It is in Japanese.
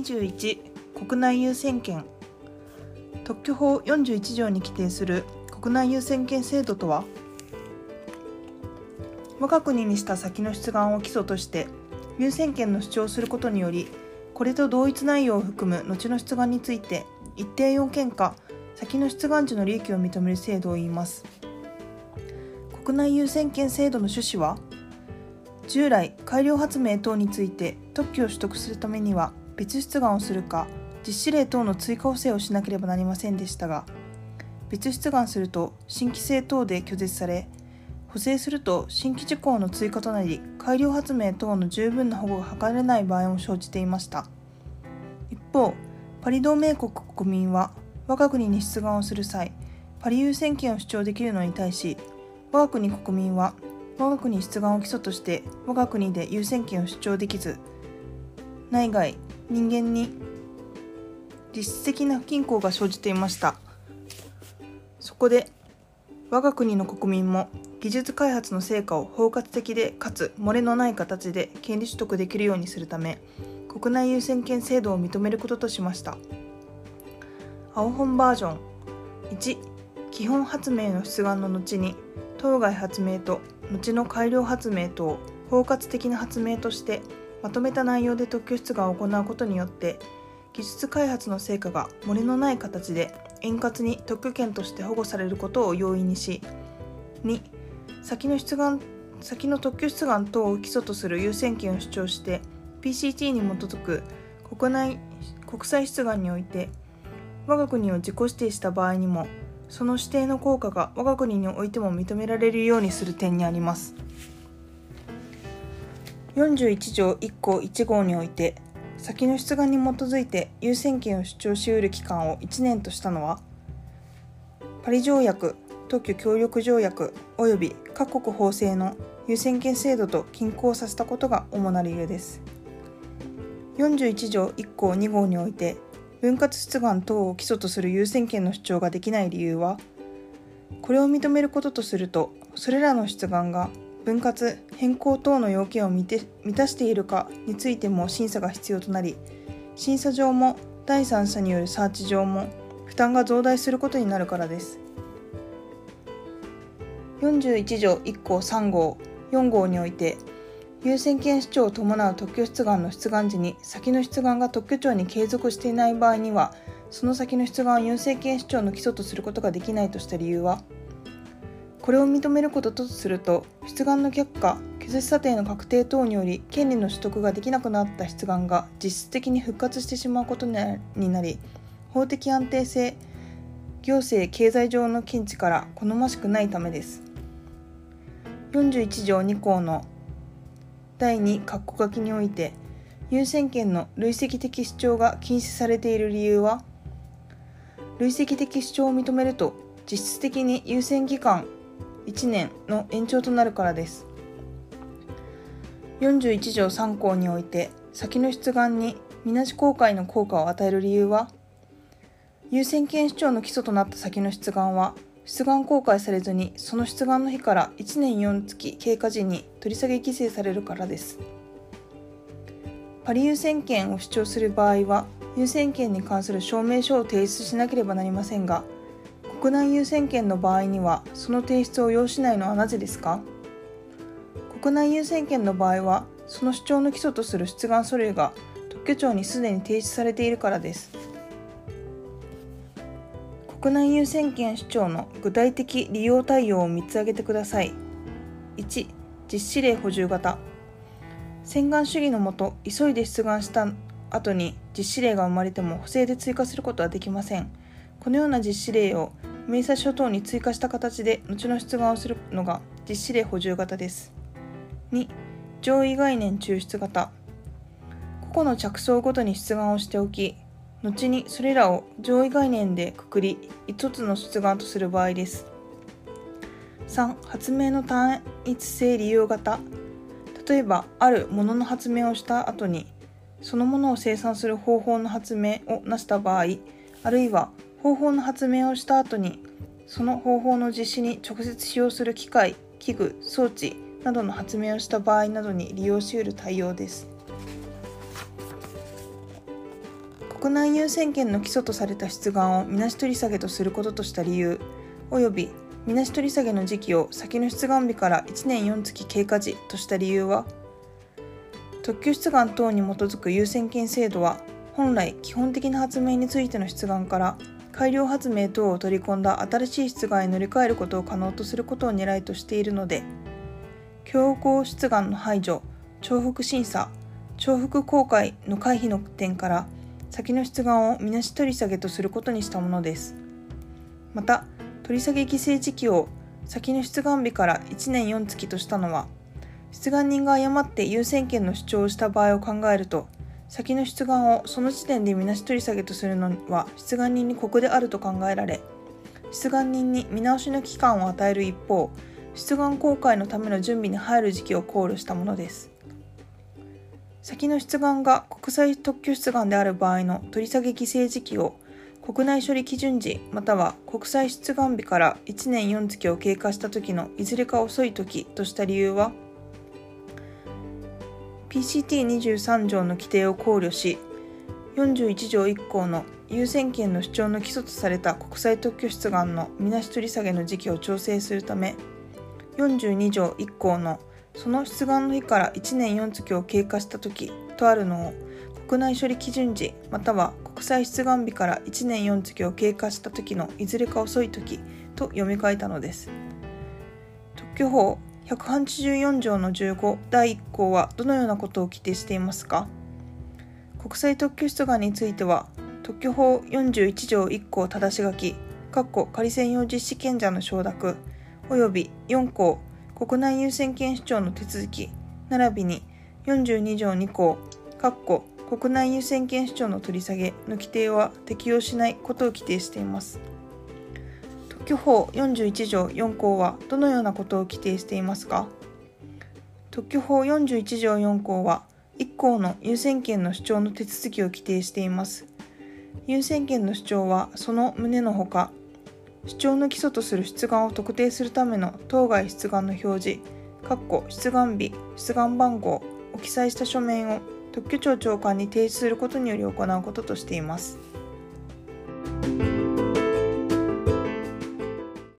21国内優先権。特許法41条に規定する国内優先権制度とは？我が国にした先の出願を基礎として優先権の主張することによりこれと同一内容を含む後の出願について一定要件か先の出願時の利益を認める制度を言います。国内優先権制度の趣旨は従来改良発明等について特許を取得するためには別出願をするか実施例等の追加補正をしなければなりませんでしたが別出願すると新規性等で拒絶され補正すると新規事項の追加となり改良発明等の十分な保護が図れない場合も生じていました。一方パリ同盟国国民は我が国に出願をする際パリ優先権を主張できるのに対し我が国国民は我が国出願を基礎として我が国で優先権を主張できず内外人間に実質的な不均衡が生じていました。そこで我が国の国民も技術開発の成果を包括的でかつ漏れのない形で権利取得できるようにするため国内優先権制度を認めることとしました。青本バージョン1基本発明の出願の後に当該発明と後の改良発明等包括的な発明としてまとめた内容で特許出願を行うことによって技術開発の成果が漏れのない形で円滑に特許権として保護されることを容易にし2先の出願先の特許出願等を基礎とする優先権を主張して PCT に基づく国内国際出願において我が国を自己指定した場合にもその指定の効果が我が国においても認められるようにする点にあります。41条1項1号において先の出願に基づいて優先権を主張しうる期間を1年としたのはパリ条約特許協力条約及び各国法制の優先権制度と均衡させたことが主な理由です。41条1項2号において分割出願等を基礎とする優先権の主張ができない理由はこれを認めることとするとそれらの出願が分割変更等の要件を満たしているかについても審査が必要となり審査上も第三者によるサーチ上も負担が増大することになるからです。41条1項3号4号において優先権主張を伴う特許出願の出願時に先の出願が特許庁に継続していない場合にはその先の出願を優先権主張の基礎とすることができないとした理由はこれを認めることとすると出願の却下拒絶査定の確定等により権利の取得ができなくなった出願が実質的に復活してしまうことになり法的安定性行政経済上の見地から好ましくないためです。41条2項の第2括弧書きにおいて優先権の累積的主張が禁止されている理由は累積的主張を認めると実質的に優先期間1年の延長となるからです。41条3項において先の出願にみなし公開の効果を与える理由は優先権主張の基礎となった先の出願は出願公開されずにその出願の日から1年4月経過時に取り下げ規制されるからです。パリ優先権を主張する場合は優先権に関する証明書を提出しなければなりませんが国内優先権の場合にはその提出を要しないのはなぜですか？国内優先権の場合はその主張の基礎とする出願書類が特許庁にすでに提出されているからです国内優先権主張の具体的利用対応を3つ挙げてください。1、実施例補充型。洗顔主義のもと、急いで出願した後に実施例が生まれても不正で追加することはできません。このような実施例を明細書等に追加した形で後の出願をするのが実施例補充型です。2、上位概念抽出型。個々の着想ごとに出願をしておき、後にそれらを上位概念でくくり一つの出願とする場合です3発明の単一性利用型例えばあるものの発明をした後にそのものを生産する方法の発明を成した場合あるいは方法の発明をした後にその方法の実施に直接使用する機械器具装置などの発明をした場合などに利用しうる対応です。国内優先権の基礎とされた出願をみなし取り下げとすることとした理由及びみなし取り下げの時期を先の出願日から1年4月経過時とした理由は特許出願等に基づく優先権制度は本来基本的な発明についての出願から改良発明等を取り込んだ新しい出願へ乗り換えることを可能とすることを狙いとしているので競合出願の排除重複審査重複公開の回避の点から先の出願をみなし取り下げとすることにしたものです。また取り下げ規制時期を先の出願日から1年4月としたのは出願人が誤って優先権の主張をした場合を考えると先の出願をその時点でみなし取り下げとするのは出願人に酷であると考えられ出願人に見直しの期間を与える一方出願公開のための準備に入る時期を考慮したものです。先の出願が国際特許出願である場合の取り下げ規制時期を国内処理基準時または国際出願日から1年4月を経過した時のいずれか遅い時とした理由は PCT23 条の規定を考慮し41条1項の優先権の主張の基礎とされた国際特許出願のみなし取り下げの時期を調整するため42条1項のその出願の日から1年4月を経過した時とあるのを国内処理基準時または国際出願日から1年4月を経過した時のいずれか遅い時と読み替えたのです。特許法184条の15第1項はどのようなことを規定していますか？国際特許出願については特許法41条1項正し書き仮専用実施権者の承諾及び4項国内優先権主張の手続き並びに42条2項国内優先権主張の取り下げの規定は適用しないことを規定しています。特許法41条4項はどのようなことを規定していますか？特許法41条4項は1項の優先権の主張の手続きを規定しています。優先権の主張はその旨のほか、主張の基礎とする出願を特定するための当該出願の表示、出願日、出願番号を記載した書面を特許庁長官に提出することにより行うこととしています。